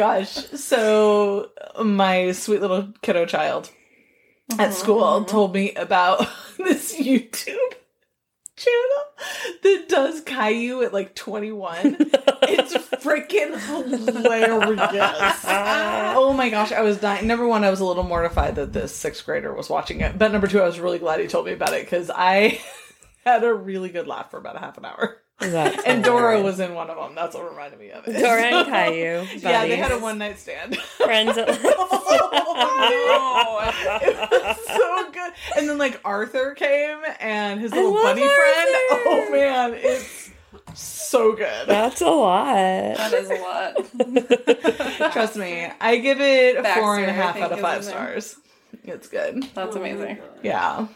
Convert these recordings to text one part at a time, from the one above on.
gosh! So my sweet little kiddo child at uh-huh, school uh-huh. told me about this YouTube channel that does Caillou at like 21. it's freaking hilarious. oh my gosh, I was dying. Number one, I was a little mortified that this sixth grader was watching it. But number two, I was really glad he told me about it because I had a really good laugh for about a half an hour. That's And Dora hilarious. was in one of them. That's what reminded me of it. Dora and Caillou. Yeah, they had a one night stand. friends. At oh, it was so good. And then like Arthur came and his little love bunny friend. Oh man, it's so good. That's a lot. That is a lot. Trust me, I give it a Baxter, four and a I half think, out of five in there. stars. It's good. That's oh amazing. Yeah.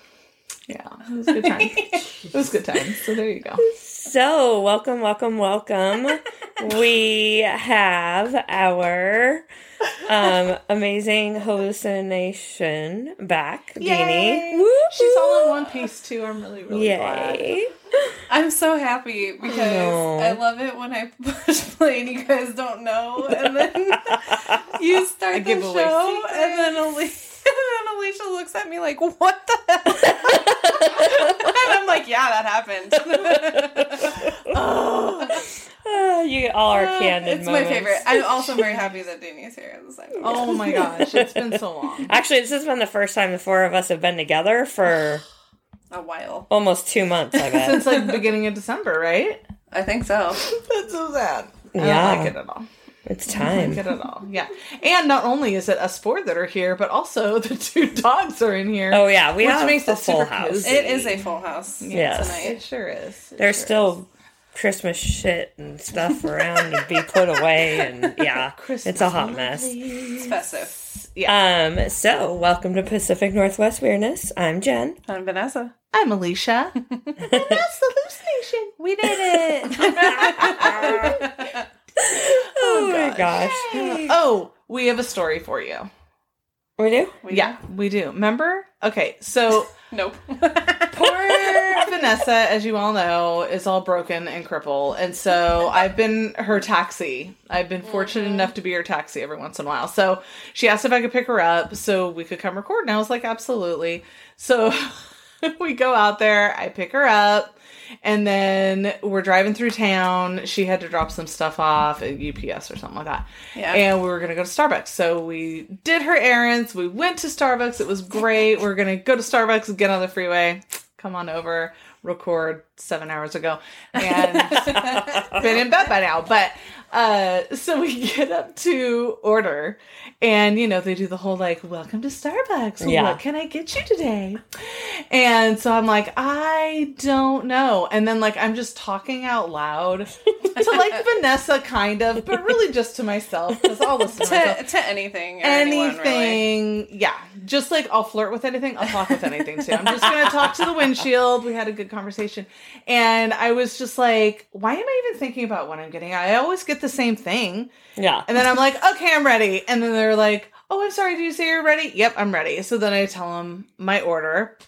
Yeah, it was a good time. it was a good time. So there you go. So, welcome, welcome, welcome. we have our um, amazing hallucination back, Deanie. Woo! She's all in one piece too. I'm really, really glad. Yay. I'm so happy because know. I love it when I push play and you guys don't know, and then you start I the show, and then then Alicia looks at me like, "What the?" hell? and I'm like, "Yeah, that happened." Ah, you all are candid it's moments. my favorite. I'm also very happy that Danny's here at the same time. Oh my gosh, it's been so long. Actually, this has been the first time the four of us have been together for a while. almost two months, I bet. Since like the beginning of December, right? I think so. That's so sad. I Yeah. don't like it at all. It's I don't time. like it at all. Yeah. And not only is it us four that are here, but also the two dogs are in here. Oh, yeah, we Which have makes a it full super house. cozy. It is a full house. Yes. tonight. It sure is. It There's sure still Christmas shit and stuff around to be put away, and yeah, it's a hot mess. It's festive. Yeah. Um, so welcome to Pacific Northwest Weirdness. I'm Jen. I'm Vanessa. I'm Alicia. and that's the hallucination. We did it. Oh, oh, my gosh, Oh, we have a story for you. we do. yeah, we do. Remember? Okay, so nope. poor Vanessa, as you all know, is all broken and crippled. And so I've been her taxi. I've been fortunate mm-hmm. enough to be her taxi every once in a while. So she asked if I could pick her up so we could come record. And I was like, absolutely. So we go out there, I pick her up. And then we're driving through town. She had to drop some stuff off at UPS or something like that. Yeah. And we were going to go to Starbucks. So we did her errands. We went to Starbucks. It was great. we are going to go to Starbucks, get on the freeway, come on over, record seven hours ago, and been in bed by now. But uh, so we get up to order, and you know, they do the whole like, welcome to Starbucks. Yeah. What can I get you today? And so I'm like, I don't know. And then like I'm just talking out loud to like Vanessa, kind of, but really just to myself because I'll listen to myself. to, to anything. Anyone, really. Anything, yeah. Just like I'll flirt with anything, I'll talk with anything too. I'm just gonna talk to the windshield. We had a good conversation, and I was just like, "Why am I even thinking about what I'm getting? I always get the same thing." Yeah. And then I'm like, "Okay, I'm ready." And then they're like, "Oh, I'm sorry. Do you say you're ready?" Yep, I'm ready. So then I tell them my order.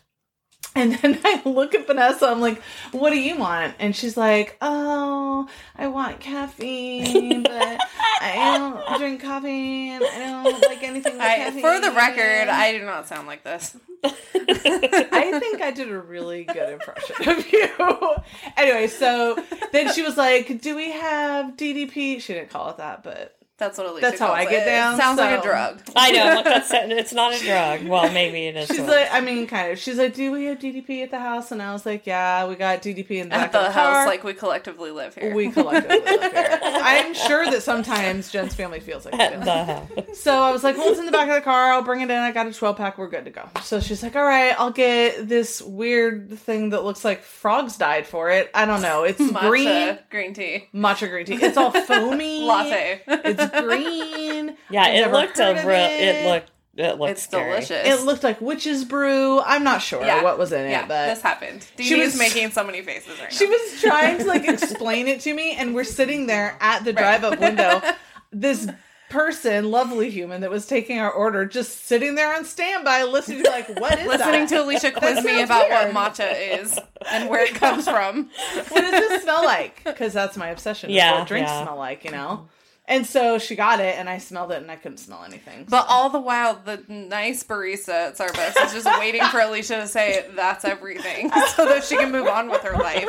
And then I look at Vanessa. I'm like, "What do you want?" And she's like, "Oh, I want caffeine, but I don't drink coffee, and I don't like anything with I, caffeine." for the record, I do not sound like this. I think I did a really good impression of you. anyway, so then she was like, "Do we have DDP?" She didn't call it that, but That's what Alicia That's how calls I get it. down, It sounds like a drug. I know. Look, that's it's not a drug. Well, maybe it is. she's like, I mean, kind of. She's like, "Do we have DDP at the house?" And I was like, "Yeah, we got DDP in the back At the of the car." house, like we collectively live here. we collectively live here. I'm sure that sometimes Jen's family feels like At the house. So I was like, well, it's in the back of the car. I'll bring it in. I got a 12 pack. We're good to go. So she's like, all right, I'll get this weird thing that looks like frogs died for it. I don't know. It's Matcha green. green tea Matcha green tea. It's all foamy. latte. It's green. Yeah, I've it looked a real. it. It looked. It looked. It's scary. delicious. It looked like witch's brew. I'm not sure yeah. what was in it, but this happened. Dee She was- making so many faces right now. she was trying to like explain it to me, and we're sitting there at the drive-up window. This person, lovely human that was taking our order, just sitting there on standby, listening to like, what is Listening that? to Alicia quiz me about weird. what matcha is and where it comes from. what does this smell like? Because that's my obsession. Yeah, what drinks yeah. smell like, you know. And so she got it, and I smelled it, and I couldn't smell anything. But all the while, the nice barista at Starbucks is just waiting for Alicia to say that's everything, so that she can move on with her life.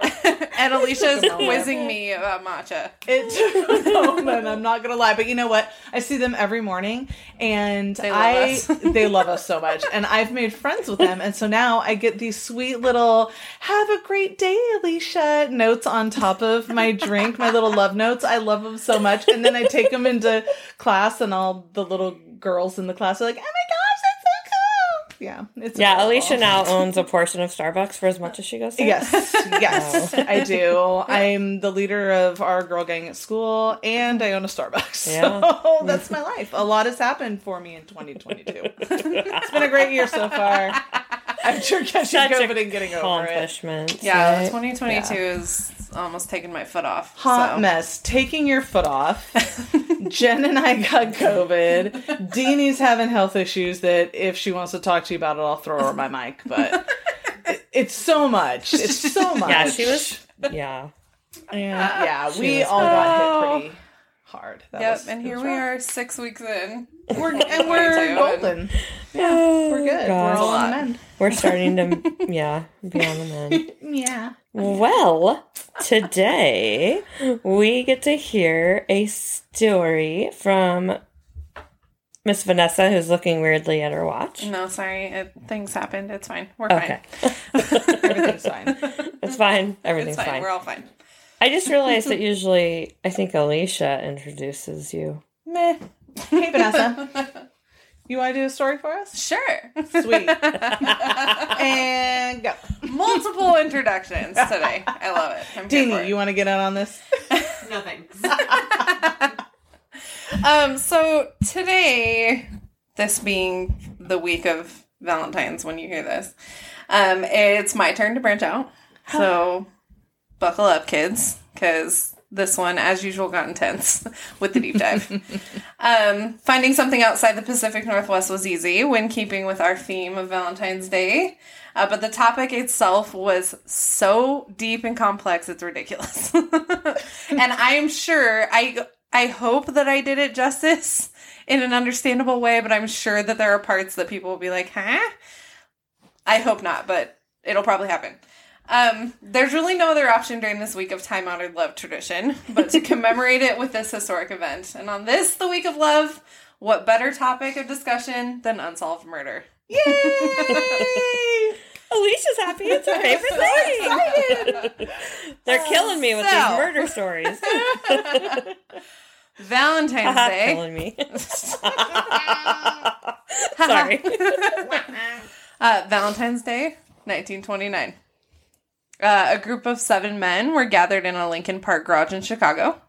and Alicia is quizzing me about matcha. It took a moment. I'm not gonna lie, but you know what? I see them every morning, and They love I us. they love us so much, and I've made friends with them, and so now I get these sweet little "Have a great day, Alicia" notes on top of my drink, my little love notes. I love them so much, and then I take them into class, and all the little girls in the class are like, "Oh my gosh, that's so cool!" Yeah, it's Yeah, adorable. Alicia now owns a portion of Starbucks for as much as she goes there. Yes, yes, oh. I do. I'm the leader of our girl gang at school, and I own a Starbucks. Yeah. So that's my life. A lot has happened for me in 2022. it's been a great year so far. I'm sure catching Such COVID and getting over it. accomplishment. Yeah, right? 2022 is almost taking my foot off. Hot so. mess. Taking your foot off. Jen and I got COVID. Deanie's having health issues that if she wants to talk to you about it, I'll throw her my mic. But it, it's so much. It's so much. Yeah, she was. Yeah. And yeah, we all got hit pretty hard. That Yep, was- and here we rough. are six weeks in. We're and we're golden. Yeah, we're good. God. We're all on the mend. We're starting to, yeah, be on the mend. Yeah. Well, today we get to hear a story from Miss Vanessa, who's looking weirdly at her watch. No, sorry, it, things happened. It's fine. We're Okay, fine. Everything's fine. it's fine. It's Everything's fine. fine. We're all fine. I just realized that usually I think Alicia introduces you. Meh. Hey Vanessa. You want to do a story for us? Sure. Sweet. and go. Multiple introductions today. I love it. I'm here Deanie, it. you want to get in on this? No thanks. Um, so today, this being the week of Valentine's when you hear this, um, it's my turn to branch out. So buckle up, kids, because this one, as usual, got intense with the deep dive. um, finding something outside the Pacific Northwest was easy when keeping with our theme of Valentine's Day. Uh, but the topic itself was so deep and complex, it's ridiculous. and I'm sure I I hope that I did it justice in an understandable way, but I'm sure that there are parts that people will be like, huh? I hope not, but it'll probably happen. Um, there's really no other option during this week of time honored love tradition, but to commemorate it with this historic event. And on this, the week of love, what better topic of discussion than unsolved murder? Yay! Alicia's happy. It's her favorite thing. They're killing me with So- these murder stories. Valentine's Haha, Day. killing me. Sorry. Uh, Valentine's Day, 1929. Uh, a group of seven men were gathered in a Lincoln Park garage in Chicago.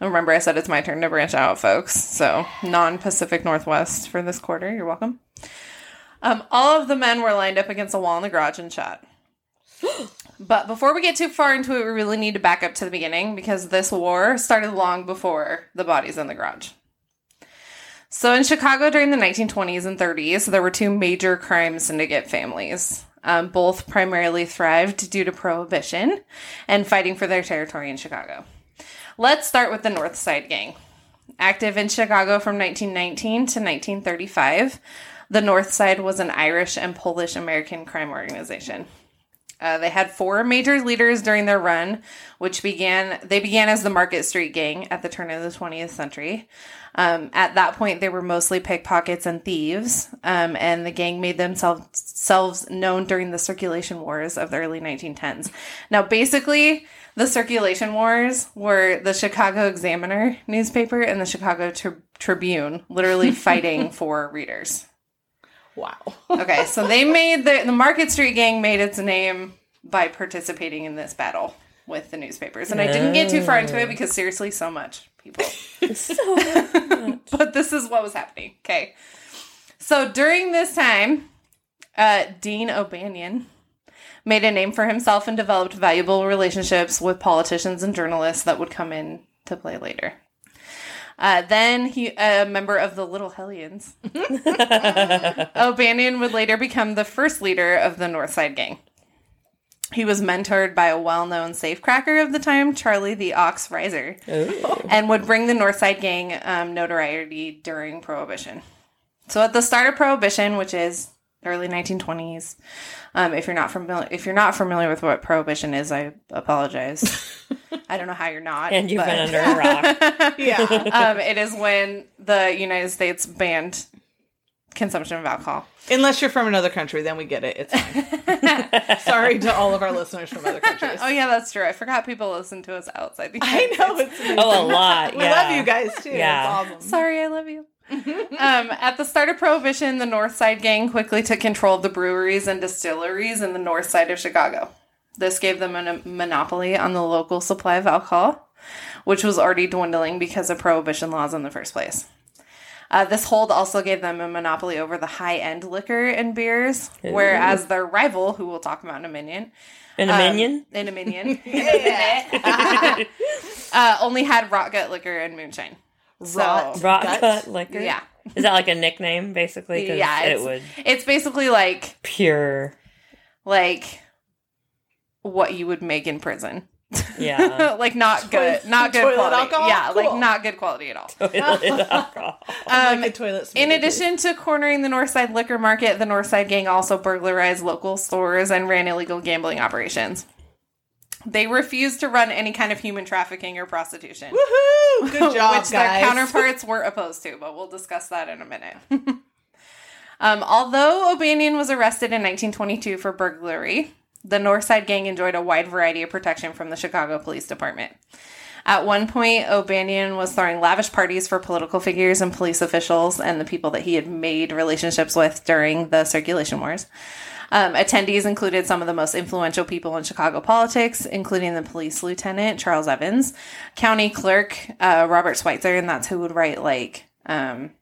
Remember, I said it's my turn to branch out, folks. So, non Pacific Northwest for this quarter. You're welcome. Um, all of the men were lined up against a wall in the garage and shot. But before we get too far into it, we really need to back up to the beginning because this war started long before the bodies in the garage. So in Chicago during the 1920s and 30s, there were two major crime syndicate families. Um, both primarily thrived due to prohibition and fighting for their territory in Chicago. Let's start with the North Side Gang. Active in Chicago from 1919 to 1935, the North Side was an Irish and Polish American crime organization. Uh, they had four major leaders during their run, which began they began as the Market Street Gang at the turn of the 20th century. Um, at that point, they were mostly pickpockets and thieves, um, and the gang made themselves selves known during the circulation wars of the early 1910s. Now, basically, the circulation wars were the Chicago Examiner newspaper and the Chicago Tri- Tribune, literally fighting for readers. Wow. Okay, so they made the the Market Street Gang made its name by participating in this battle with the newspapers, and I didn't get too far into it because seriously, so much people. so but this is what was happening. Okay, so during this time, uh, Dean O'Banion made a name for himself and developed valuable relationships with politicians and journalists that would come in to play later. Uh, then he, a member of the Little Hellions, O'Banion would later become the first leader of the Northside Gang. He was mentored by a well-known safecracker of the time, Charlie the Ox Reiser, and would bring the Northside Gang um, notoriety during Prohibition. So at the start of Prohibition, which is early 1920s, um, if you're not familiar, if you're not familiar with what Prohibition is, I apologize. I don't know how you're not. and you've but- been under a rock. Yeah. um, it is when the United States banned consumption of alcohol. Unless you're from another country, then we get it. It's fine. Sorry to all of our listeners from other countries. Oh yeah, that's true. I forgot people listen to us outside the I know States. it's amazing. Oh, a lot. We love you guys too. Yeah. It's awesome. Sorry, I love you. um, at the start of Prohibition, the North Side Gang quickly took control of the breweries and distilleries in the north side of Chicago. This gave them a monopoly on the local supply of alcohol, which was already dwindling because of Prohibition laws in the first place. Uh, this hold also gave them a monopoly over the high end liquor and beers, whereas their rival, who we'll talk about in a minute, In a um, minion? in a minion, uh, only had rot gut liquor and moonshine. So- Rot Rock guts? cut liquor? Yeah. Is that like a nickname, basically? 'Cause Yeah, it would It's basically like pure. like what you would make in prison. Yeah. like not good, not good toilet quality. alcohol? Yeah, like not good quality at all. Toilet alcohol. Um, like toilet in addition to cornering the Northside liquor market, the Northside gang also burglarized local stores and ran illegal gambling operations. They refused to run any kind of human trafficking or prostitution. Woohoo! Good job, which guys. their counterparts were opposed to, but we'll discuss that in a minute. um, although O'Banion was arrested in 1922 for burglary, the Northside Gang enjoyed a wide variety of protection from the Chicago Police Department. At one point, O'Banion was throwing lavish parties for political figures and police officials and the people that he had made relationships with during the circulation wars. Um, attendees included some of the most influential people in Chicago politics, including the police lieutenant Charles Evans, county clerk uh, Robert Schweitzer, and that's who would write like um,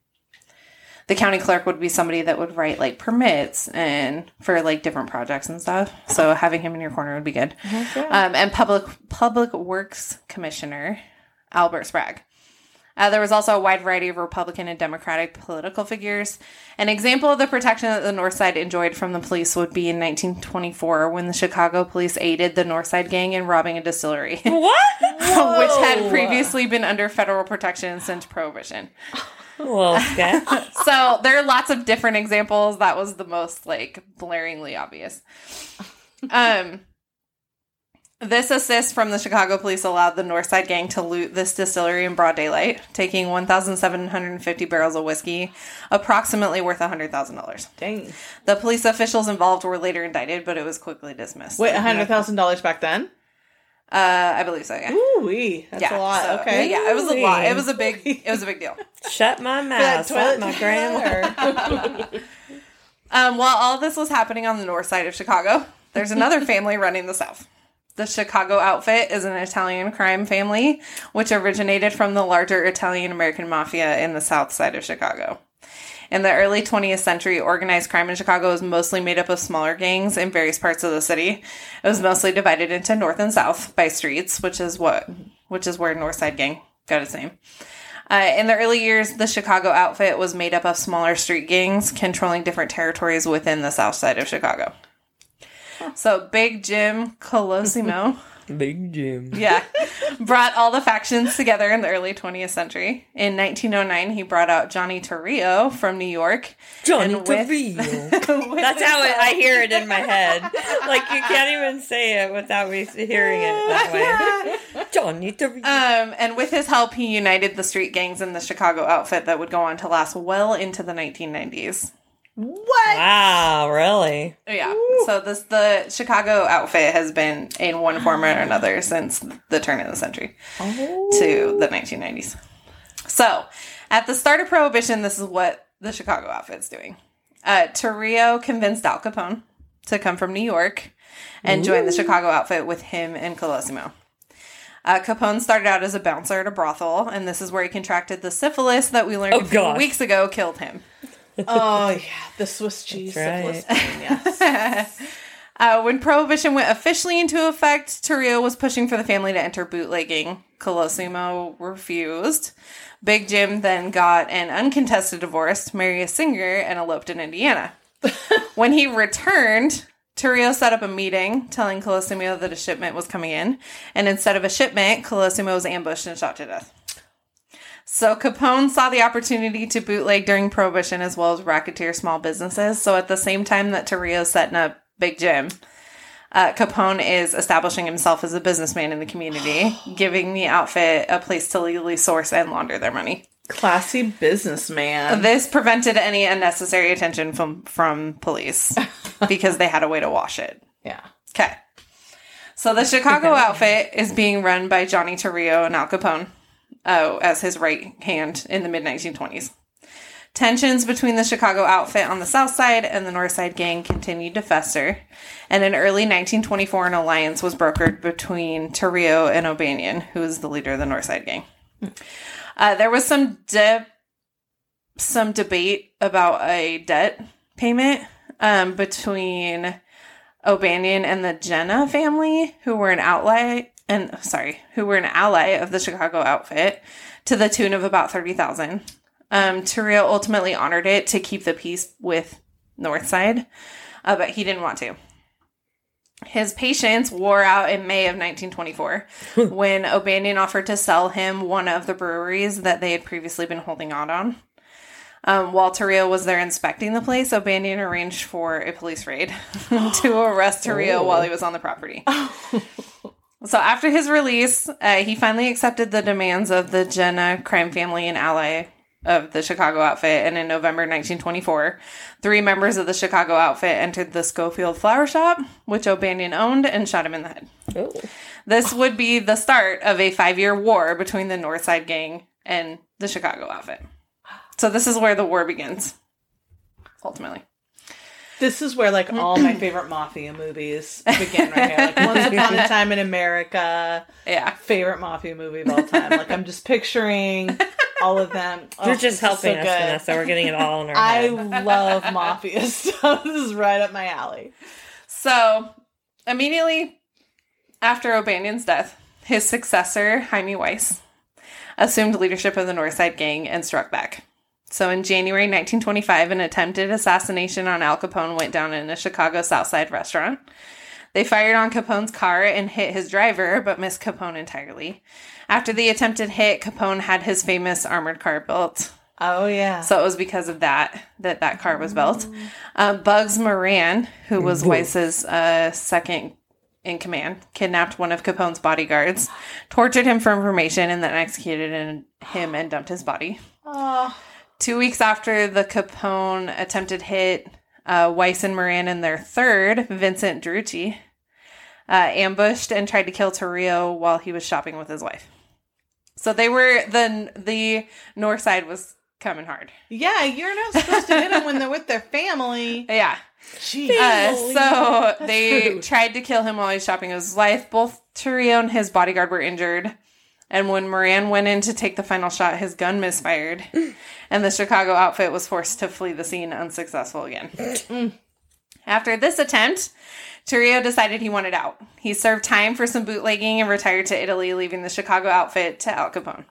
the county clerk would be somebody that would write like permits and for like different projects and stuff. So having him in your corner would be good. Um, and public public works commissioner Albert Sprague. Uh, there was also a wide variety of Republican and Democratic political figures. An example of the protection that the North Side enjoyed from the police would be in 1924 when the Chicago police aided the North Side gang in robbing a distillery, which had previously been under federal protection since Prohibition. Well. So there are lots of different examples. That was the most like blaringly obvious. Um, this assist from the Chicago police allowed the Northside gang to loot this distillery in broad daylight, taking 1,750 barrels of whiskey, approximately worth $100,000. Dang. The police officials involved were later indicted, but it was quickly dismissed. Wait, hundred thousand dollars back then? Uh, I believe so. Yeah. Ooh wee, that's yeah. a lot. so- okay. Yeah, it was a lot. It was a big. It was a big deal. Shut my mouth. Toilet my grandma. Um, while all this was happening on the north side of Chicago, there's another family running the south. The Chicago outfit is an Italian crime family, which originated from the larger Italian American mafia in the south side of Chicago. In the early 20th century, organized crime in Chicago was mostly made up of smaller gangs in various parts of the city. It was mostly divided into north and south by streets, which is what, which is where North Side Gang got its name. Uh, in the early years, the Chicago outfit was made up of smaller street gangs controlling different territories within the south side of Chicago. So Big Jim Colosimo, Big Jim. yeah, brought all the factions together in the early 20th century. In 1909, he brought out Johnny Torrio from New York. Johnny with- Torrio. That's how it, I hear it in my head. Like you can't even say it without me hearing it that way. Johnny Torrio. Um, and with his help, he united the street gangs in the Chicago outfit that would go on to last well into the 1990s. What? wow, really? Yeah. So this the Chicago outfit has been in one form or another since the turn of the century to the 1990s. So at the start of Prohibition, this is what the Chicago outfit's doing. Uh, Torrio convinced Al Capone to come from New York and join the Chicago outfit with him and Colosimo. Uh, Capone started out as a bouncer at a brothel, and this is where he contracted the syphilis that we learned Oh, a few gosh. weeks ago killed him. Oh yeah, the Swiss cheese pain, Yes. Uh, when Prohibition went officially into effect, Torrio was pushing for the family to enter bootlegging. Colosimo refused. Big Jim then got an uncontested divorce, married a singer, and eloped in Indiana. when he returned, Torrio set up a meeting telling Colosimo that a shipment was coming in, and instead of a shipment, Colosimo was ambushed and shot to death. So Capone saw the opportunity to bootleg during Prohibition as well as racketeer small businesses. So at the same time that Torrio's setting up Big Jim, uh, Capone is establishing himself as a businessman in the community, giving the outfit a place to legally source and launder their money. Classy businessman. This prevented any unnecessary attention from from police because they had a way to wash it. yeah. Okay. So the Chicago outfit is being run by Johnny Torrio and Al Capone oh, as his right hand in the mid 1920s. Tensions between the Chicago outfit on the south side and the north side gang continued to fester, and in early 1924, an alliance was brokered between Torrio and O'Banion, who was the leader of the north side gang. Uh, there was some de- some debate about a debt payment um, between O'Banion and the Genna family, who were an ally and sorry, who were an ally of the Chicago outfit, to the tune of about thirty thousand. Um, Torrio ultimately honored it to keep the peace with Northside, uh, but he didn't want to. His patience wore out in May of 1924 when O'Banion offered to sell him one of the breweries that they had previously been holding out on. Um, while Torrio was there inspecting the place, O'Banion arranged for a police raid to arrest Torrio while he was on the property. so after his release, uh, he finally accepted the demands of the Genna crime family and ally of the Chicago outfit. And in November 1924, three members of the Chicago outfit entered the Schofield Flower Shop, which O'Banion owned, and shot him in the head. Oh. This would be the start of a five year war between the North Side Gang and the Chicago outfit. So this is where the war begins, ultimately. This is where like all my favorite mafia movies begin right here. Like Once Upon a Time in America, Yeah. favorite mafia movie of all time. Like I'm just picturing all of them. Oh, You're this just helping so us, good. Vanessa. We're getting it all in our I head. love mafia stuff. This is right up my alley. So immediately after O'Banion's death, his successor, Hymie Weiss, assumed leadership of the Northside Gang and struck back. So in January 1925, an attempted assassination on Al Capone went down in a Chicago Southside restaurant. They fired on Capone's car and hit his driver, but missed Capone entirely. After the attempted hit, Capone had his famous armored car built. Oh yeah. So it was because of that that that car was built. Um, Bugs Moran, who was Weiss's uh, second in command, kidnapped one of Capone's bodyguards, tortured him for information, and then executed him and dumped his body. Oh, Two weeks after the Capone attempted hit, uh, Weiss and Moran and their third, Vincent Drucci, uh, ambushed and tried to kill Torrio while he was shopping with his wife. So they were the the north side was coming hard. yeah, you're not supposed to hit them when they're with their family. Yeah. Jeez. Uh, so they rude. tried to kill him while he was shopping with his wife. Both Torrio and his bodyguard were injured. And when Moran went in to take the final shot, his gun misfired. and the Chicago outfit was forced to flee the scene unsuccessful again. After this attempt, Torrio decided he wanted out. He served time for some bootlegging and retired to Italy, leaving the Chicago outfit to Al Capone.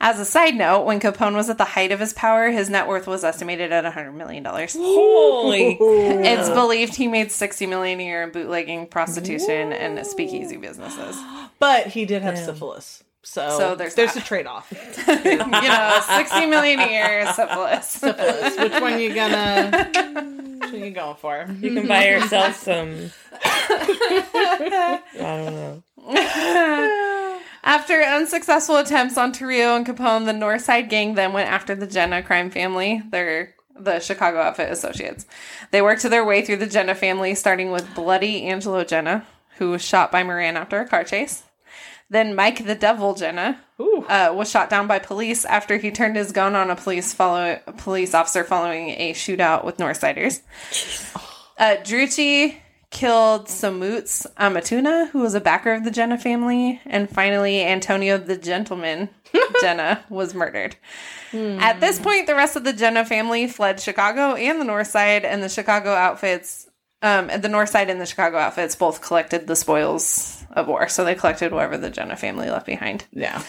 As a side note, when Capone was at the height of his power, his net worth was estimated at $100 million. Holy. It's believed he made 60 million a year in bootlegging, prostitution, and speakeasy businesses. But he did have syphilis. So, So there's there's that. a trade off. you know, 60 million a year, syphilis. Which one you gonna which one you going for? You can buy yourself some. I don't know. After unsuccessful attempts on Torrio and Capone, the Northside Gang then went after the Genna crime family. They're the Chicago Outfit Associates. They worked their way through the Genna family, starting with Bloody Angelo Genna, who was shot by Moran after a car chase. Then Mike the Devil Genna Ooh. uh, was shot down by police after he turned his gun on a police follow a police officer following a shootout with Northsiders. Uh, Drucci killed Samoots Amatuna, who was a backer of the Genna family, and finally Antonio the Gentleman Genna was murdered. At this point, the rest of the Genna family fled Chicago and the North Side, and the Chicago outfits um, the North Side and the Chicago outfits both collected the spoils of war. So they collected whatever the Genna family left behind. Yeah.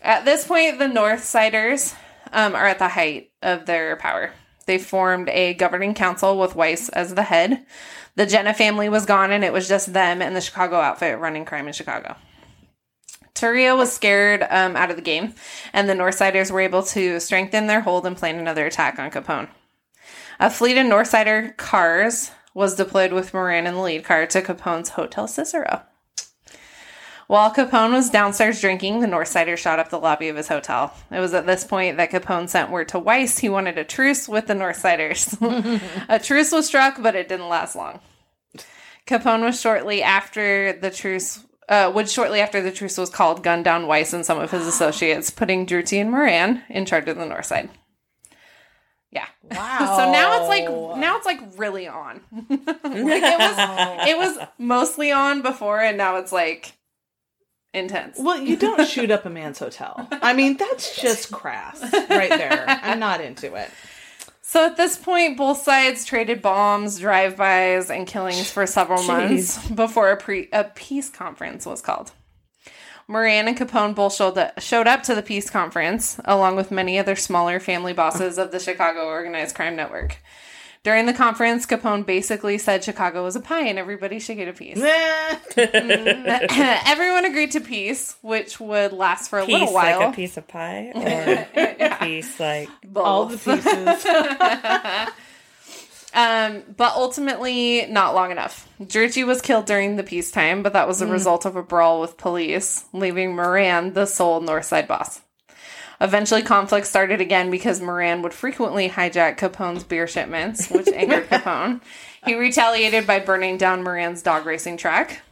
At this point, the North Siders um, are at the height of their power. They formed a governing council with Weiss as the head. The Genna family was gone, and it was just them and the Chicago outfit running crime in Chicago. Torrio was scared um, out of the game, and the Northsiders were able to strengthen their hold and plan another attack on Capone. A fleet of Northsider cars was deployed with Moran in the lead car to Capone's Hotel Cicero. While Capone was downstairs drinking, the Northsider shot up the lobby of his hotel. It was at this point that Capone sent word to Weiss he wanted a truce with the Northsiders. a truce was struck, but it didn't last long. Capone was shortly after the truce. Uh, would shortly after the truce was called, gun down Weiss and some of his associates, putting Drucci and Moran in charge of the North Side. Yeah. Wow. So now it's like now it's like really on. like it was it was mostly on before and now it's like intense. Well, you don't shoot up a man's hotel. I mean, that's just crass right there. I'm not into it. So at this point, both sides traded bombs, drive-bys, and killings for several months before a, pre- a peace conference was called. Moran and Capone both showed, showed up to the peace conference, along with many other smaller family bosses of the Chicago Organized Crime Network. During the conference, Capone basically said Chicago was a pie and everybody should get a piece. Everyone agreed to peace, which would last for a Piece little while. like a piece of pie, or piece like All the pieces. Um, but ultimately, not long enough. Drucci was killed during the peacetime, but that was a result of a brawl with police, leaving Moran the sole Northside boss. Eventually, conflict started again because Moran would frequently hijack Capone's beer shipments, which angered Capone. He retaliated by burning down Moran's dog racing track.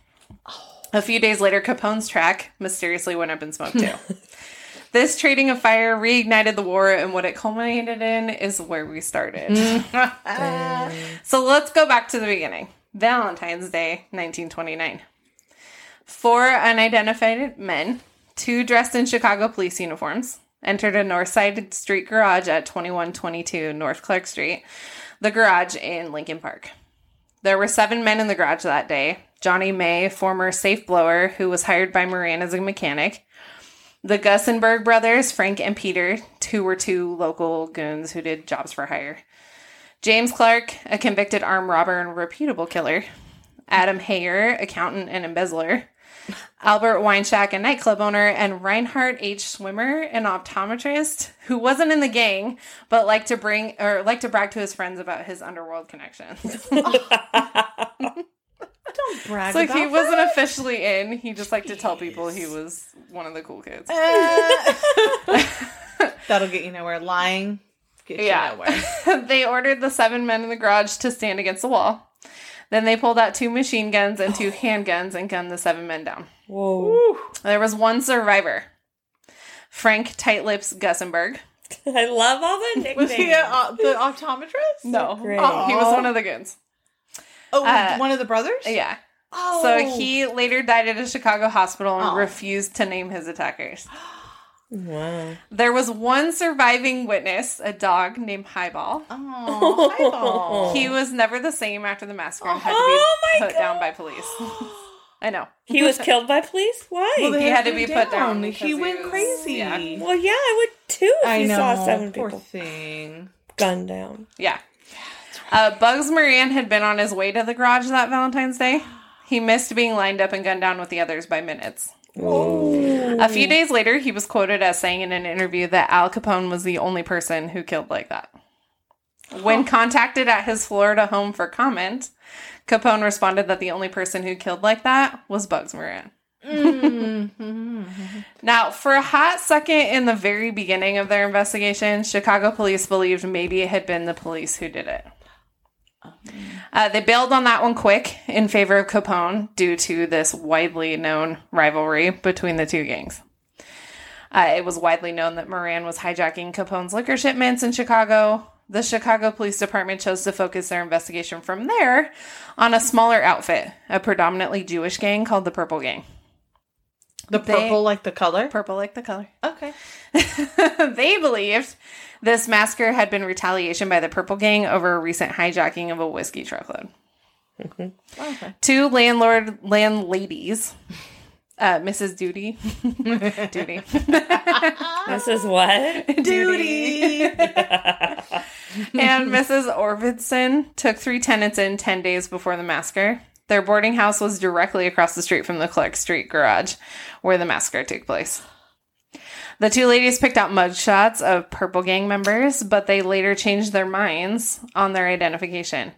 Oh. A few days later, Capone's track mysteriously went up in smoke too. This trading of fire reignited the war, and what it culminated in is where we started. Mm. so let's go back to the beginning Valentine's Day, 1929. Four unidentified men, two dressed in Chicago police uniforms, entered a Northside Street garage at 2122 North Clark Street, the garage in Lincoln Park. There were seven men in the garage that day. Johnny May, former safe blower who was hired by Moran as a mechanic, the Gusenberg brothers, Frank and Peter, who were two local goons who did jobs for hire. James Clark, a convicted armed robber and reputable killer. Adam Heyer, accountant and embezzler. Albert Weinshank, a nightclub owner, and Reinhard H. Schwimmer, an optometrist who wasn't in the gang, but liked to bring or liked to brag to his friends about his underworld connections. Don't brag. so he that. wasn't officially in. He just liked to tell people he was one of the cool kids. Uh, That'll get you nowhere. Lying. Get you Yeah. nowhere. they ordered the seven men in the garage to stand against the wall. Then they pulled out two machine guns and two handguns and gunned the seven men down. whoa. There was one survivor, Frank Tightlips Gusenberg. I love all the nicknames. Was he a, uh, the optometrist? No, great. he was one of the goons. Oh, Uh, one of the brothers? Yeah. Oh. So he later died at a Chicago hospital and Oh. refused to name his attackers. Wow. There was one surviving witness, a dog named Highball. Oh, highball. He was never the same after the massacre and had to be Oh my put down by police. I know. He was killed by police? Why? Well, He had to him be put down He because he went was- crazy. yeah. Well, yeah, I would too if I you know. saw seven Poor people thing. gunned down. Yeah. Uh, Bugs Moran had been on his way to the garage that Valentine's Day. He missed being lined up and gunned down with the others by minutes. A few days later, he was quoted as saying in an interview that Al Capone was the only person who killed like that. When contacted at his Florida home for comment, Capone responded that the only person who killed like that was Bugs Moran. Mm. Now, for a hot second in the very beginning of their investigation, Chicago police believed maybe it had been the police who did it. Uh, they bailed on that one quick in favor of Capone due to this widely known rivalry between the two gangs. Uh, it was widely known that Moran was hijacking Capone's liquor shipments in Chicago. The Chicago Police Department chose to focus their investigation from there on a smaller outfit, a predominantly Jewish gang called the Purple Gang. The They- purple, like the color? Purple like the color. Okay. they believed this massacre had been retaliation by the Purple Gang over a recent hijacking of a whiskey truckload. Okay. Two landlord landladies, uh, Mrs. Doody, Doody, This is what? Doody. and Mrs. Orvidson took three tenants in 10 days before the massacre. Their boarding house was directly across the street from the Clark Street garage where the massacre took place. The two ladies picked out mugshots of Purple Gang members, but they later changed their minds on their identification.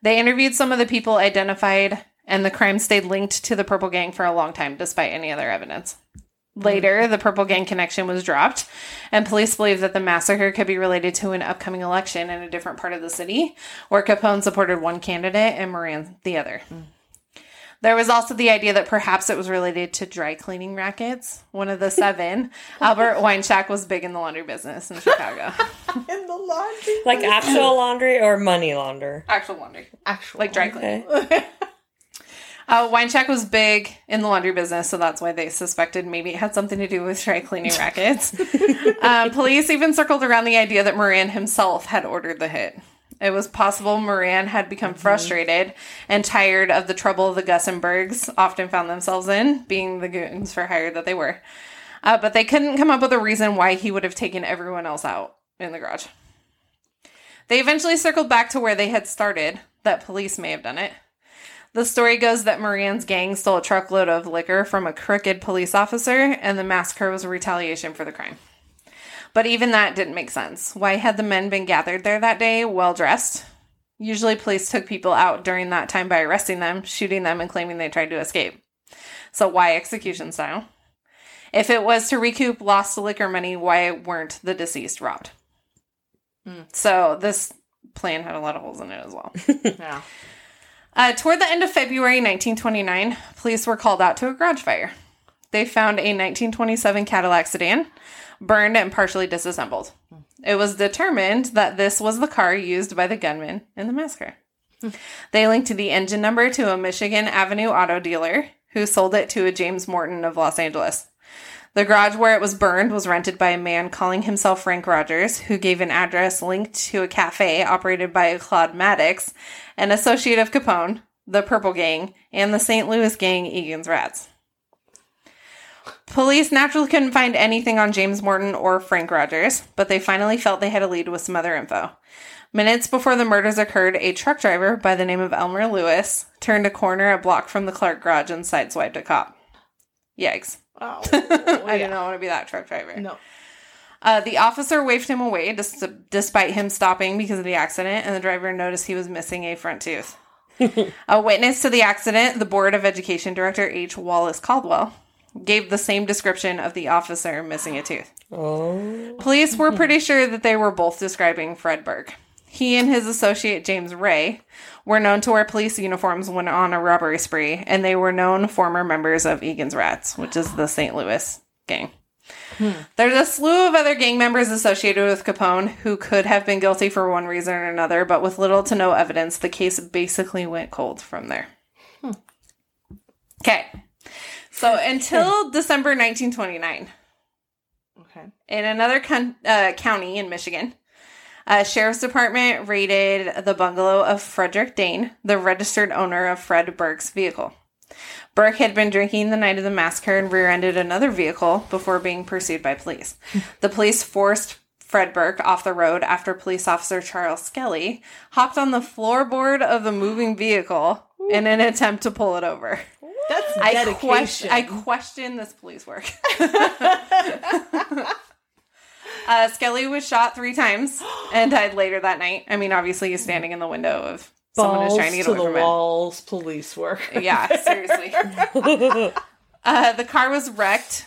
They interviewed some of the people identified, and the crime stayed linked to the Purple Gang for a long time, despite any other evidence. Later, the Purple Gang connection was dropped, and police believe that the massacre could be related to an upcoming election in a different part of the city, where Capone supported one candidate and Moran the other. There was also the idea that perhaps it was related to dry cleaning rackets. One of the seven, Albert Weinshank, was big in the laundry business in Chicago. In the laundry. Like actual laundry or money launder? Actual laundry, Actual. like dry cleaning. Okay. Uh, Weinshank was big in the laundry business, so that's why they suspected maybe it had something to do with dry cleaning rackets. um, police even circled around the idea that Moran himself had ordered the hit. It was possible Moran had become frustrated and tired of the trouble the Gusenbergs often found themselves in, being the goons for hire that they were. Uh, but they couldn't come up with a reason why he would have taken everyone else out in the garage. They eventually circled back to where they had started, that police may have done it. The story goes that Moran's gang stole a truckload of liquor from a crooked police officer, and the massacre was a retaliation for the crime. But even that didn't make sense. Why had the men been gathered there that day, well dressed? Usually, police took people out during that time by arresting them, shooting them, and claiming they tried to escape. So, why execution style? If it was to recoup lost liquor money, why weren't the deceased robbed? So, this plan had a lot of holes in it as well. Yeah. Uh, toward the end of February 1929, police were called out to a garage fire. They found a 1927 Cadillac sedan burned and partially disassembled. It was determined that this was the car used by the gunman in the massacre. They linked the engine number to a Michigan Avenue auto dealer who sold it to a James Morton of Los Angeles. The garage where it was burned was rented by a man calling himself Frank Rogers, who gave an address linked to a cafe operated by Claude Maddox, an associate of Capone, the Purple Gang, and the St. Louis gang Egan's Rats. Police naturally couldn't find anything on James Morton or Frank Rogers, but they finally felt they had a lead with some other info. Minutes before the murders occurred, a truck driver by the name of Elmer Lewis turned a corner a block from the Clark garage and sideswiped a cop. Yikes. Oh. I do not want to be that truck driver. No. Uh, the officer waved him away dis- despite him stopping because of the accident, and the driver noticed he was missing a front tooth. a witness to the accident, the Board of Education Director H. Wallace Caldwell, gave the same description of the officer missing a tooth. Oh. Police were pretty sure that they were both describing Fred Burke. He and his associate James Ray were known to wear police uniforms when on a robbery spree, and they were known former members of Egan's Rats, which is the St. Louis gang. Hmm. There's a slew of other gang members associated with Capone who could have been guilty for one reason or another, but with little to no evidence, the case basically went cold from there. Hmm. Okay. So until December 1929, Okay. in another con- uh, county in Michigan, a sheriff's department raided the bungalow of Frederick Dane, the registered owner of Fred Burke's vehicle. Burke had been drinking the night of the massacre and rear ended another vehicle before being pursued by police. the police forced Fred Burke off the road after police officer Charles Skelly hopped on the floorboard of the moving vehicle in an attempt to pull it over. That's I dedication. question, I question this police work. uh, Skelly was shot three times and died later that night. I mean, obviously, he's standing in the window of someone who's trying to get to away the from it. walls, police work. Yeah, seriously. uh, the car was wrecked.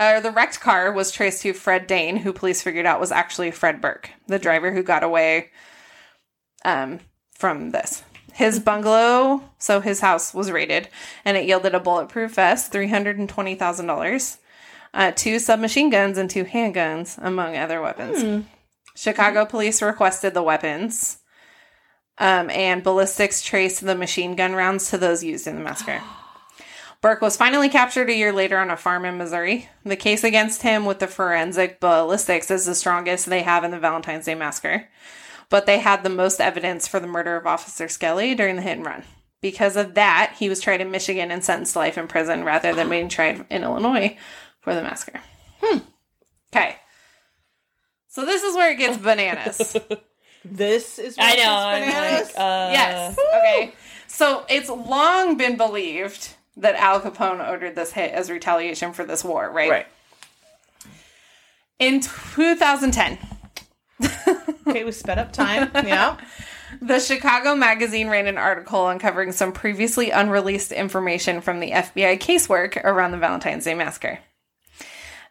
Or the wrecked car was traced to Fred Dane, who police figured out was actually Fred Burke, the driver who got away um, from this. His bungalow, so his house was raided, and it yielded a bulletproof vest, three hundred and twenty thousand dollars, uh, two submachine guns, and two handguns, among other weapons. Chicago police requested the weapons, um, and ballistics traced the machine gun rounds to those used in the massacre. Burke was finally captured a year later on a farm in Missouri. The case against him with the forensic ballistics is the strongest they have in the Valentine's Day massacre, but they had the most evidence for the murder of Officer Skelly during the hit and run. Because of that, he was tried in Michigan and sentenced to life in prison rather than being tried in Illinois for the massacre. Hmm. Okay. So this is where it gets bananas. This is what I know. gets I'm bananas. like, uh, yes. Okay. So it's long been believed that Al Capone ordered this hit as retaliation for this war, right? right. In 2010, Okay, we sped up time. Yeah. The Chicago Magazine ran an article uncovering some previously unreleased information from the FBI casework around the Valentine's Day Massacre.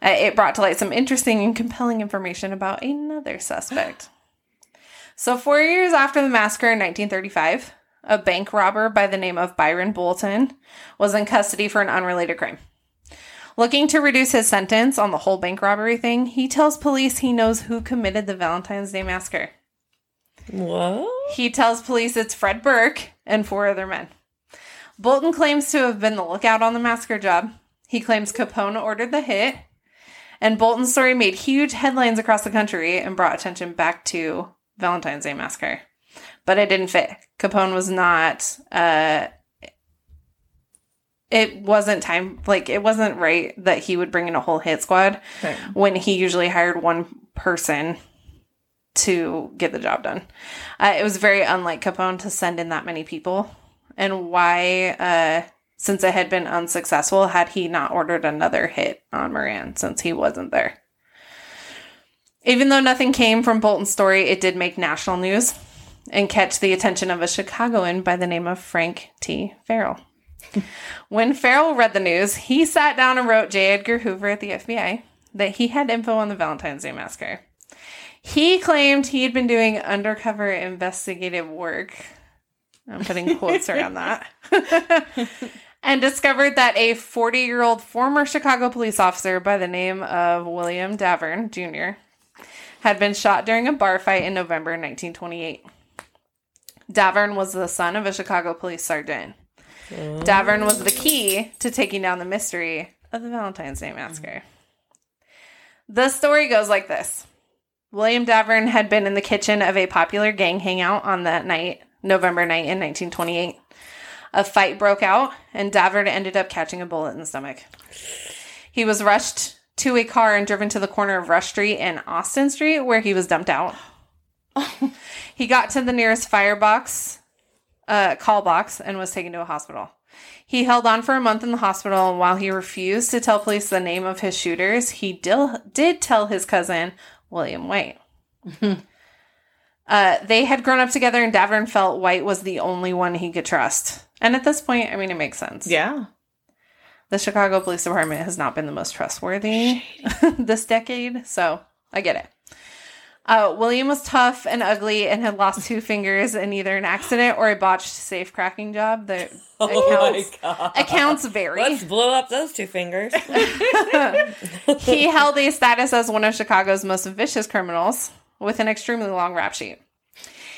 Uh, it brought to light some interesting and compelling information about another suspect. so, four years after the massacre in 1935, a bank robber by the name of Byron Bolton was in custody for an unrelated crime. Looking to reduce his sentence on the whole bank robbery thing, he tells police he knows who committed the Valentine's Day Massacre. What? He tells police it's Fred Burke and four other men. Bolton claims to have been the lookout on the massacre job. He claims Capone ordered the hit. And Bolton's story made huge headlines across the country and brought attention back to Valentine's Day Massacre. But it didn't fit. Capone was not, uh, it wasn't time, like, it wasn't right that he would bring in a whole hit squad Right. when he usually hired one person to get the job done. Uh, it was very unlike Capone to send in that many people. And why, uh, since it had been unsuccessful, had he not ordered another hit on Moran since he wasn't there? Even though nothing came from Bolton's story, it did make national news and catch the attention of a Chicagoan by the name of Frank T. Farrell. When Farrell read the news, he sat down and wrote J. Edgar Hoover at the FBI that he had info on the Valentine's Day Massacre. He claimed he had been doing undercover investigative work. I'm putting quotes around that. and discovered that a 40 year old former Chicago police officer by the name of William Davern Jr. had been shot during a bar fight in November 1928. Davern was the son of a Chicago police sergeant. Davern was the key to taking down the mystery of the Valentine's Day Massacre. The story goes like this. William Davern had been in the kitchen of a popular gang hangout on that night, November night in 1928. A fight broke out, and Davern ended up catching a bullet in the stomach. He was rushed to a car and driven to the corner of Rush Street and Austin Street, where he was dumped out. he got to the nearest firebox, uh, call box, and was taken to a hospital. He held on for a month in the hospital, and while he refused to tell police the name of his shooters, he dil- did tell his cousin, William White. uh, they had grown up together, and Davern felt White was the only one he could trust. And at this point, I mean, it makes sense. Yeah. The Chicago Police Department has not been the most trustworthy this decade, so I get it. Uh, William was tough and ugly and had lost two fingers in either an accident or a botched safe cracking job. The accounts, god. accounts vary. Let's blow up those two fingers. he held a status as one of Chicago's most vicious criminals with an extremely long rap sheet.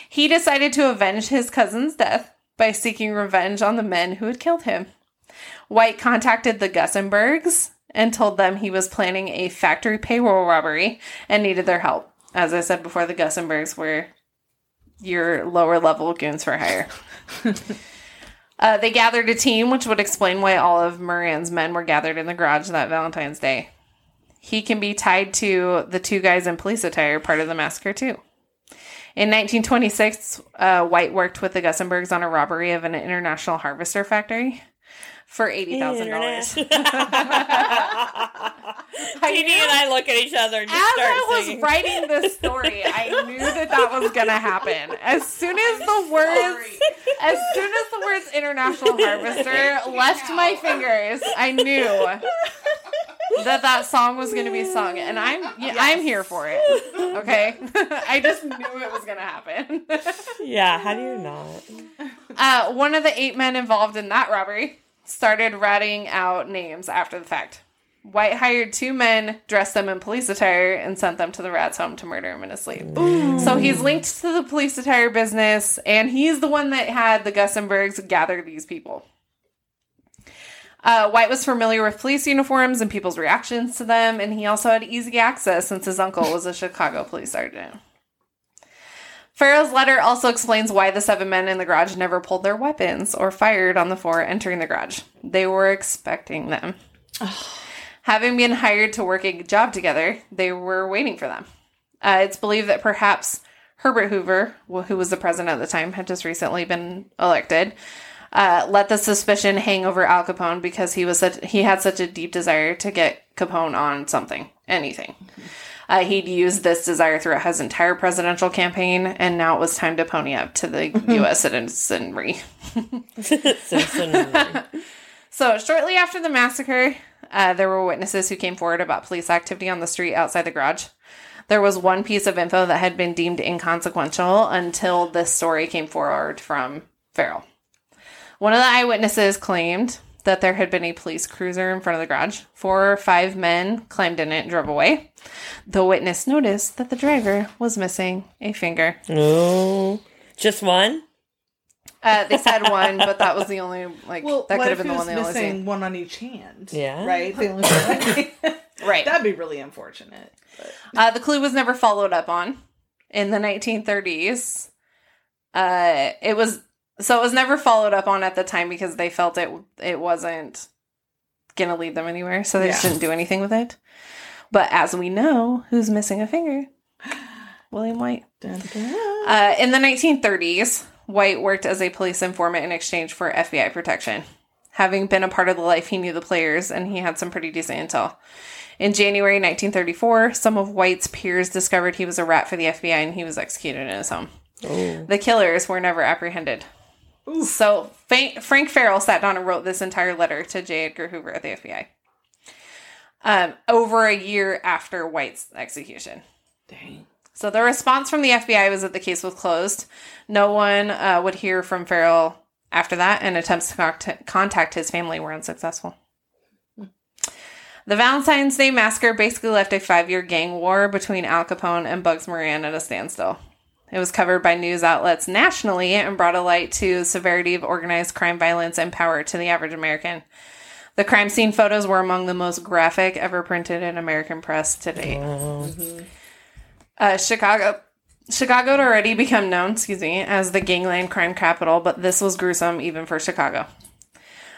He decided to avenge his cousin's death by seeking revenge on the men who had killed him. White contacted the Gusenbergs and told them he was planning a factory payroll robbery and needed their help. As I said before, the Gusenbergs were your lower level goons for hire. Uh, they gathered a team, which would explain why all of Moran's men were gathered in the garage that Valentine's Day. He can be tied to the two guys in police attire, part of the massacre, too. In 1926, uh, White worked with the Gusenbergs on a robbery of an international harvester factory for $80,000. Katie and I look at each other and As just start I was singing. writing this story, I knew that that was going to happen. As soon as the words, as soon as the words "international harvester" left my fingers, I knew that that song was going to be sung, and I'm yeah, I'm here for it. Okay, I just knew it was going to happen. Yeah, how do you not? Uh, one of the eight men involved in that robbery started ratting out names after the fact. White hired two men, dressed them in police attire, and sent them to the rat's home to murder him in his sleep. So he's linked to the police attire business, and he's the one that had the Gusenbergs gather these people. Uh, White was familiar with police uniforms and people's reactions to them, and he also had easy access since his uncle was a Chicago police sergeant. Farrell's letter also explains why the seven men in the garage never pulled their weapons or fired on the four entering the garage. They were expecting them. Having been hired to work a job together, they were waiting for them. Uh, it's believed that perhaps Herbert Hoover, who was the president at the time, had just recently been elected, uh, let the suspicion hang over Al Capone because he was such, he had such a deep desire to get Capone on something, anything. Uh, he'd used this desire throughout his entire presidential campaign, and now it was time to pony up to the U.S. citizenry. Citizen- So, shortly after the massacre, uh, there were witnesses who came forward about police activity on the street outside the garage. There was one piece of info that had been deemed inconsequential until this story came forward from Farrell. One of the eyewitnesses claimed that there had been a police cruiser in front of the garage. Four or five men climbed in it and drove away. The witness noticed that the driver was missing a finger. no. Just one? Uh, they said one, but that was the only like Well, that could have been the one they only missing seen. one on each hand? Yeah. Right? They only Right. That'd be really unfortunate. But Uh, the clue was never followed up on in the 1930s. Uh, it was so it was never followed up on at the time because they felt it it wasn't gonna lead them anywhere, so they just didn't do anything with it. But as we know, who's missing a finger? William White. dun, dun. Uh, in the 1930s, White worked as a police informant in exchange for FBI protection. Having been a part of the life, he knew the players and he had some pretty decent intel. In January 1934, some of White's peers discovered he was a rat for the FBI and he was executed in his home. Oh. The killers were never apprehended. So Fa- Frank Farrell sat down and wrote this entire letter to J. Edgar Hoover at the FBI. Um, over a year after White's execution. Dang. So the response from the FBI was that the case was closed. No one uh, would hear from Farrell after that, and attempts to contact, contact his family were unsuccessful. The Valentine's Day massacre basically left a five year gang war between Al Capone and Bugs Moran at a standstill. It was covered by news outlets nationally and brought a light to the severity of organized crime violence and power to the average American. The crime scene photos were among the most graphic ever printed in American press to date. Uh, Chicago. Chicago had already become known, excuse me, as the gangland crime capital, but this was gruesome even for Chicago.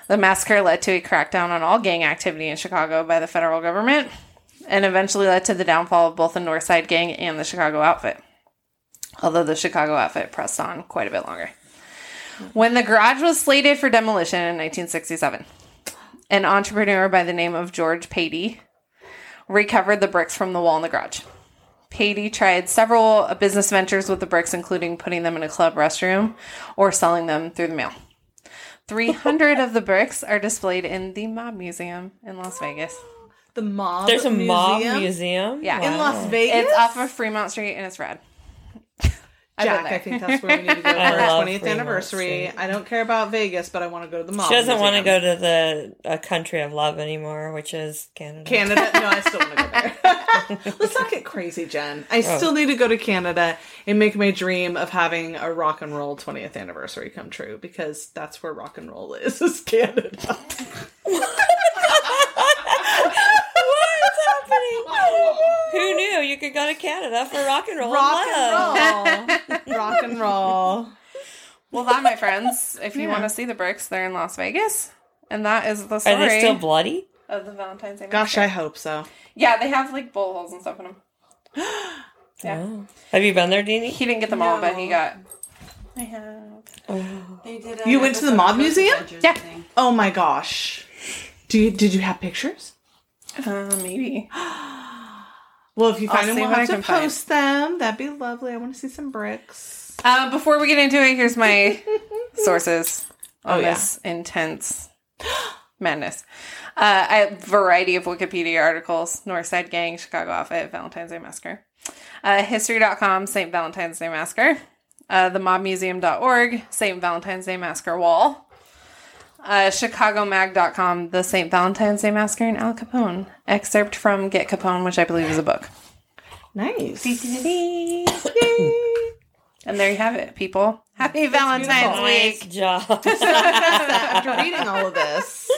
The massacre led to a crackdown on all gang activity in Chicago by the federal government and eventually led to the downfall of both the North Side Gang and the Chicago outfit. Although the Chicago outfit pressed on quite a bit longer. When the garage was slated for demolition in 1967, an entrepreneur by the name of George Patey recovered the bricks from the wall in the garage. Patey tried several business ventures with the bricks, including putting them in a club restroom or selling them through the mail. 300 of the bricks are displayed in the Mob Museum in Las Vegas. The mob. There's a museum mob museum? Yeah. in Las Vegas. It's off of Fremont Street and it's rad. I've been Jack, there. I think that's where we need to go for I our 20th anniversary. I don't care about Vegas, but I want to go to the mall. She doesn't want to go to the a country of love anymore, which is Canada. Canada. No, I still want to go there. Let's not get crazy, Jen. I oh. still need to go to Canada and make my dream of having a rock and roll 20th anniversary come true because that's where rock and roll is, is Canada. What's? Who oh knew you could go to Canada for rock and roll? rock and and roll. rock and roll. Well, that, my friends, if you Yeah. want to see the bricks, they're in Las Vegas. And that is the story. Are they still bloody? of the Valentine's Day. Gosh. I hope so. Yeah, they have like bullet holes and stuff in them. Yeah. Oh. Have you been there, Deanie? He didn't get them all, but he got. I have. Oh. They did You uh, went to the Mob Museum? Yeah. I think. Oh my gosh. Do you did you have pictures? Uh, maybe. Well, if you I'll find them, see we'll have to can find. post them. That'd be lovely. I want to see some bricks. Uh, before we get into it, here's my sources on Oh, yeah. this intense madness. Uh, I have a variety of Wikipedia articles Northside Gang, Chicago Outfit, Valentine's Day Massacre. Uh, History.com, St. Valentine's Day Massacre. Uh, themobmuseum.org, St. Valentine's Day Massacre Wall. Uh, ChicagoMag.com, The St. Valentine's Day Massacre and Al Capone. Excerpt from Get Capone, which I believe is a book. Nice. And there you have it, people. Happy Valentine's beautiful. Nice Week. job. After reading all of this,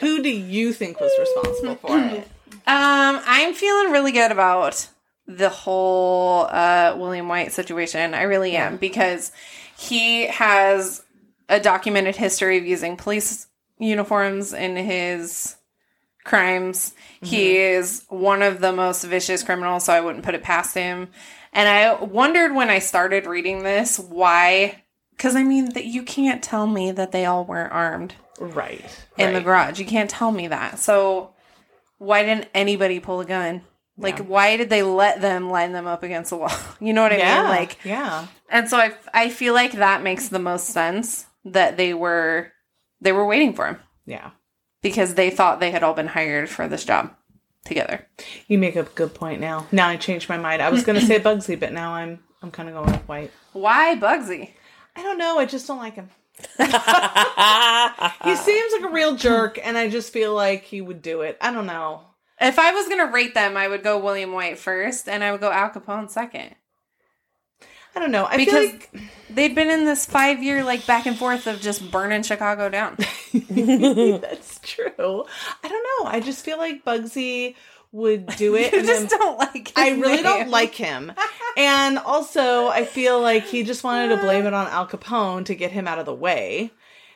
who do you think was responsible for it? Um, I'm feeling really good about the whole uh, William White situation. I really am because he has a documented history of using police uniforms in his crimes. He mm-hmm. is one of the most vicious criminals, so I wouldn't put it past him. And I wondered when I started reading this why, because I mean, that you can't tell me that they all weren't armed Right. in the garage. You can't tell me that. So why didn't anybody pull a gun? Like, Yeah. why did they let them line them up against the wall? You know what I yeah. mean? Like, yeah. and so I, I feel like that makes the most sense that they were they were waiting for him Yeah. because they thought they had all been hired for this job together. You make a good point now. Now I changed my mind. I was going to say Bugsy, but now I'm I'm kind of going with White. Why Bugsy? I don't know. I just don't like him. He seems like a real jerk, and I just feel like he would do it. I don't know. If I was gonna rate them, I would go William White first, and I would go Al Capone second. I don't know. I Because feel like they'd been in this five year like back and forth of just burning Chicago down. that's true. I don't know. I just feel like Bugsy would do it. you just then- don't like. I really don't like him. And also, I feel like he just wanted to blame it on Al Capone to get him out of the way.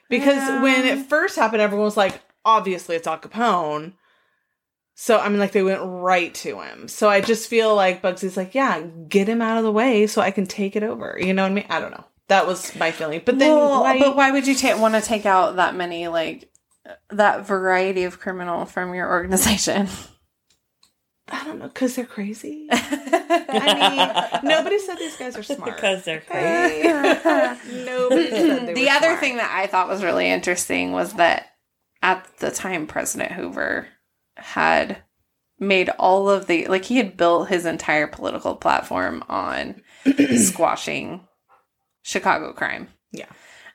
Because Yeah. when it first happened, everyone was like, obviously it's Al Capone. So, I mean, like, they went right to him. So I just feel like Bugsy's like, yeah, get him out of the way so I can take it over. You know what I mean? I don't know. That was my feeling. But then, Well, why- but why would you ta- want to take out that many like that variety of criminal from your organization? I don't know, because they're crazy. I mean, nobody said these guys are smart. because they're crazy. nobody said they the other smart. thing that I thought was really interesting was that at the time President Hoover had made all of the like he had built his entire political platform on squashing Chicago crime. Yeah.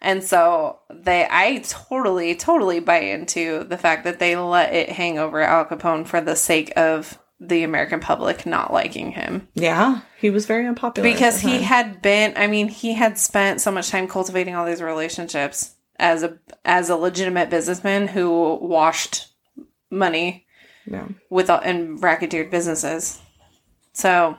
And so they I totally totally buy into the fact that they let it hang over Al Capone for the sake of the American public not liking him Yeah, he was very unpopular. because he had been i mean he had spent so much time cultivating all these relationships as a as a legitimate businessman who washed money Yeah. with all- and racketeered businesses so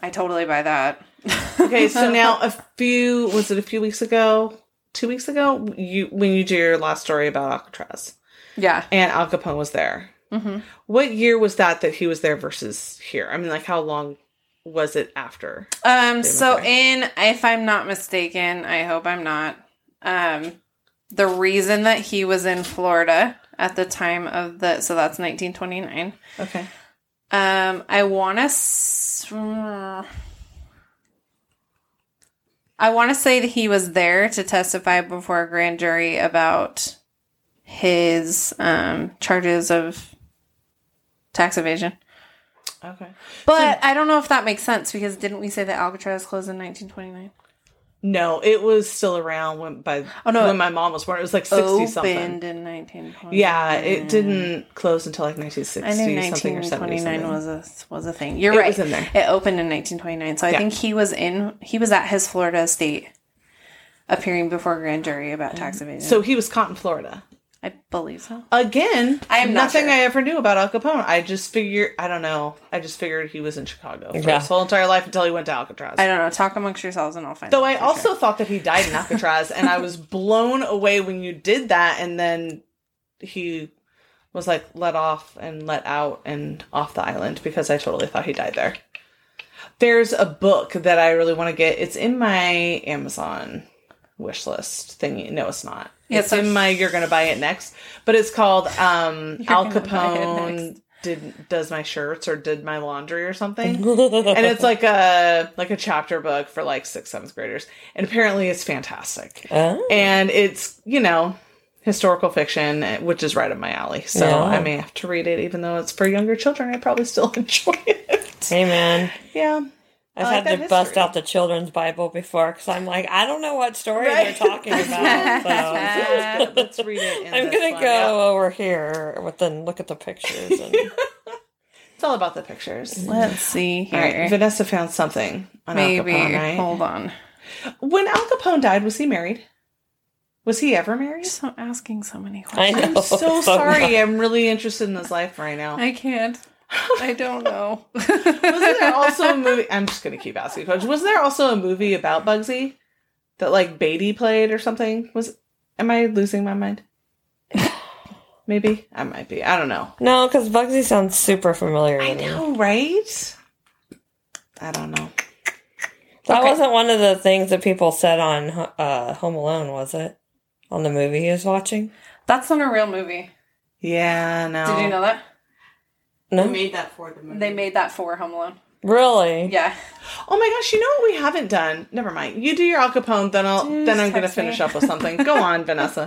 i totally buy that Okay, so now a few was it a few weeks ago, two weeks ago, you when you did your last story about Alcatraz yeah and Al Capone was there. hmm What year was that that he was there versus here? I mean, like how long was it after? um so in if i'm not mistaken i hope i'm not um the reason that he was in florida at the time of the so that's 1929 Okay. Um, I want to. S- I want to say that he was there to testify before a grand jury about his um, charges of tax evasion. Okay. But I don't know if that makes sense because didn't we say that Alcatraz closed in 1929? No, it was still around when by Oh, no, when my mom was born. It was like sixty something. Opened in 1929. Yeah, it didn't close until like nineteen sixty something or seventy 1929 something. was a was a thing. You're It right. was in there. It opened in 1929. So I think he was in he was at his Florida estate appearing before a grand jury about tax mm-hmm. evasion. So he was caught in Florida. I believe so. Again, I am not nothing sure. I ever knew about Al Capone. I just figured, I don't know. I just figured he was in Chicago for Yeah. his whole entire life until he went to Alcatraz. I don't know. Talk amongst yourselves and I'll find Though I also sure. thought that he died in Alcatraz, and I was blown away when you did that, and then he was like let off and let out and off the island because I totally thought he died there. There's a book that I really want to get. It's in my Amazon wish list thingy. No, it's not. It's in my you're gonna buy it next. But it's called um Al Gonna Buy It Capone did does my shirts or did my laundry or something and it's like a like a chapter book for like sixth seventh graders and apparently it's fantastic Oh. and it's you know historical fiction which is right up my alley so Yeah. i may have to read it even though it's for younger children i probably still enjoy it Hey man, yeah I've I like had to that bust out the children's Bible before because I'm like, I don't know what story Right. you're talking about. So. let's read it in I'm gonna one, go yeah. over here with and look at the pictures. And it's all about the pictures Let's see all here. right vanessa found something on Maybe. Al Capone, right? Hold on. when al capone died was he married was he ever married Just so asking so many I questions. know. i'm so So sorry i'm really interested in his life right now I can't. I don't know. Wasn't there also a movie? I'm just gonna keep asking questions. Was there also a movie about Bugsy that like Beatty played or something? Was am I losing my mind? Maybe I might be. I don't know. No, because Bugsy sounds super familiar. I to me. know, right? I don't know. That Okay. wasn't one of the things that people said on uh, Home Alone, was it? On the movie he was watching? That's not a real movie. Yeah, no. Did you know that? No, They made that for the movie. They made that for Home Alone. really. Yeah. Oh my gosh! You know what we haven't done? Never mind. You do your Al Capone, then I'll Just then I'm gonna text me. finish up with something. Go on, Vanessa.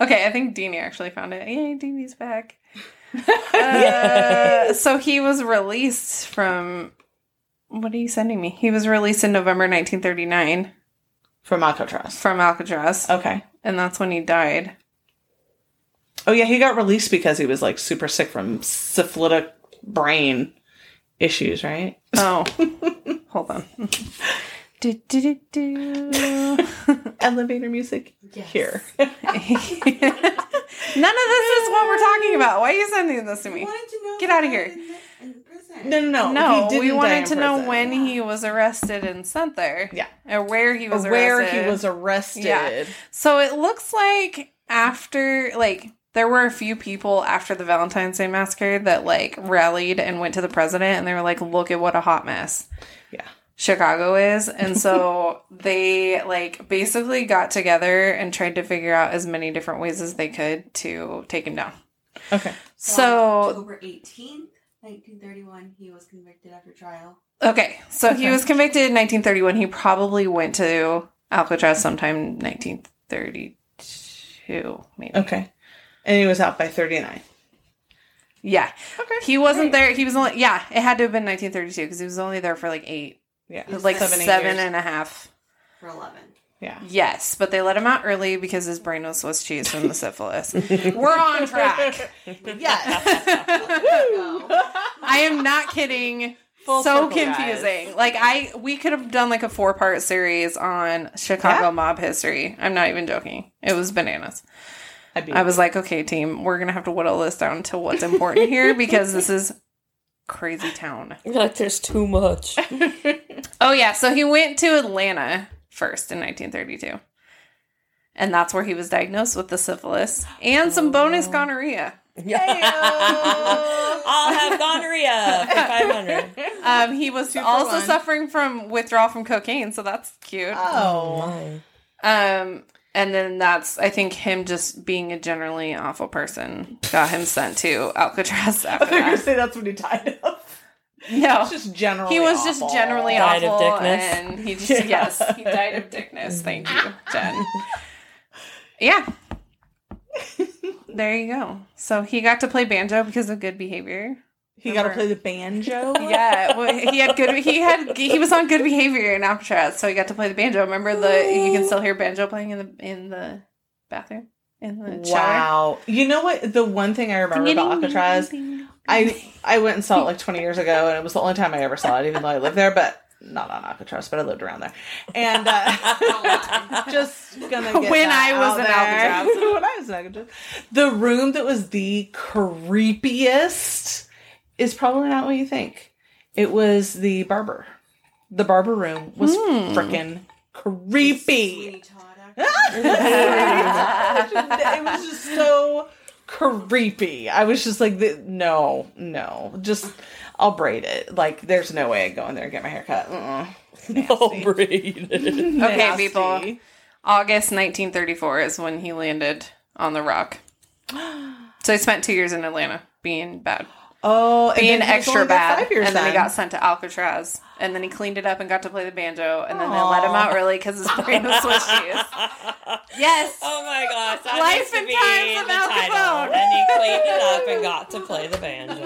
Okay, I think Deanie actually found it. Yay, Deanie's back. Uh, so he was released from. What are you sending me? He was released in November 1939 From Alcatraz. from Alcatraz, Okay. and that's when he died. Oh yeah, he got released because he was like super sick from syphilitic brain issues, right? Oh, hold on. Do, do, do, do. Elevator music Yes. here. None of this is what we're talking about. Why are you sending this to me? wanted to know Get out of here. died In the, in prison. No, no, no. No, he we wanted to know prison. when he was arrested and sent there. Yeah. Or where he was Or where arrested. he was arrested. Yeah. So it looks like after, like, there were a few people after the Valentine's Day massacre that, like, rallied and went to the president and they were like, look at what a hot mess Yeah. Chicago is. And so they, like, basically got together and tried to figure out as many different ways as they could to take him down. Okay. So October 18th, 1931, he was convicted after trial. Okay, so he was convicted in 1931. He probably went to Alcatraz sometime 1932, maybe. Okay. And he was out by 39. Yeah, Okay. he wasn't there. He was only yeah. It had to have been 1932 because he was only there for like eight, Yeah. like Seven, seven, eight years. and a half. For 11. Yeah. Yes, but they let him out early because his brain was Swiss cheese from the syphilis. We're on track. Yes. I am not kidding. Full so circle, guys. confusing. Like I, we could have done like a four part series on Chicago Yeah. mob history. I'm not even joking. It was bananas. I'd be I was like, okay, team, we're gonna have to whittle this down to what's important here because this is crazy town. You're like, there's too much. Oh yeah, so he went to Atlanta first in 1932, and that's where he was diagnosed with the syphilis and some bonus gonorrhea. I'll have gonorrhea for 500. Um, he was Two also suffering from withdrawal from cocaine, so that's cute. Oh. my. Um, and then that's I think him just being a generally awful person got him sent to Alcatraz I after thought you were going to say that's what he died of. No, It's just generally he was awful. just generally Died of awful, dickness? and he just Yeah. yes, he died of dickness. Thank you, Jen. Yeah. There you go. So he got to play banjo because of good behavior. He got to play the banjo. Yeah, well, he had good. He had he was on good behavior in Alcatraz, so he got to play the banjo. Remember the you can still hear banjo playing in the in the bathroom in the shower. Wow. You know what? The one thing I remember about Alcatraz, I I went and saw it like 20 years ago, and it was the only time I ever saw it, even though I lived there, but not on Alcatraz, but I lived around there. And uh, just gonna get When that I was in there. Alcatraz. when I was in Alcatraz, the room that was the creepiest is probably not what you think. It was the barber. The barber room was Hmm. freaking creepy. Sweeney Todd actor. it was just so creepy. I was just like, no, no, just I'll braid it. Like, there's no way I go in there and get my hair cut. Uh-uh. No breed. Okay, Nasty. people. August 1934 is when he landed on the rock. So I spent two years in Atlanta being bad, Oh, and being extra bad, and then he got sent to Alcatraz, and then he cleaned it up and got to play the banjo, and then they let him out early because his brain was Swiss cheese. Yes. Oh my gosh. That Life and Times of the Al title. Capone. And he cleaned it up and got to play the banjo.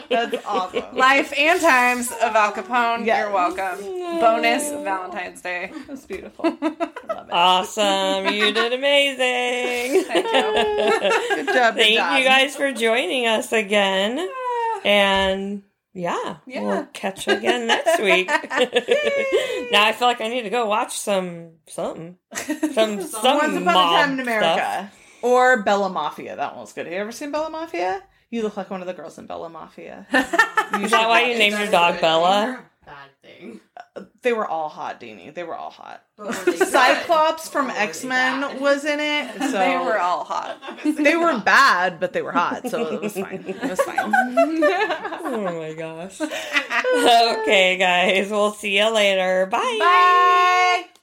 That's awesome. Life and times of Al Capone. Yes. You're welcome. Bonus Valentine's Day. That's beautiful. Love it. Awesome. You did amazing. Thank you. Good job. good Thank job. you guys for joining us again. Ah. And yeah, Yeah. we'll catch you again next week. now I feel like I need to go watch some something. Some some Once Upon a mob Time in America. stuff. Or Bella Mafia. That one was good. Have you ever seen Bella Mafia? You look like one of the girls in Bella Mafia. Is that why you named your dog Bella? Bad thing. They were all hot, Deanie. They were all hot. But were they good? Cyclops from Or were they X Men was in it. So they were all hot. they were bad, but they were hot, so it was fine. It was fine. Oh my gosh. okay, guys. We'll see you later. Bye. Bye.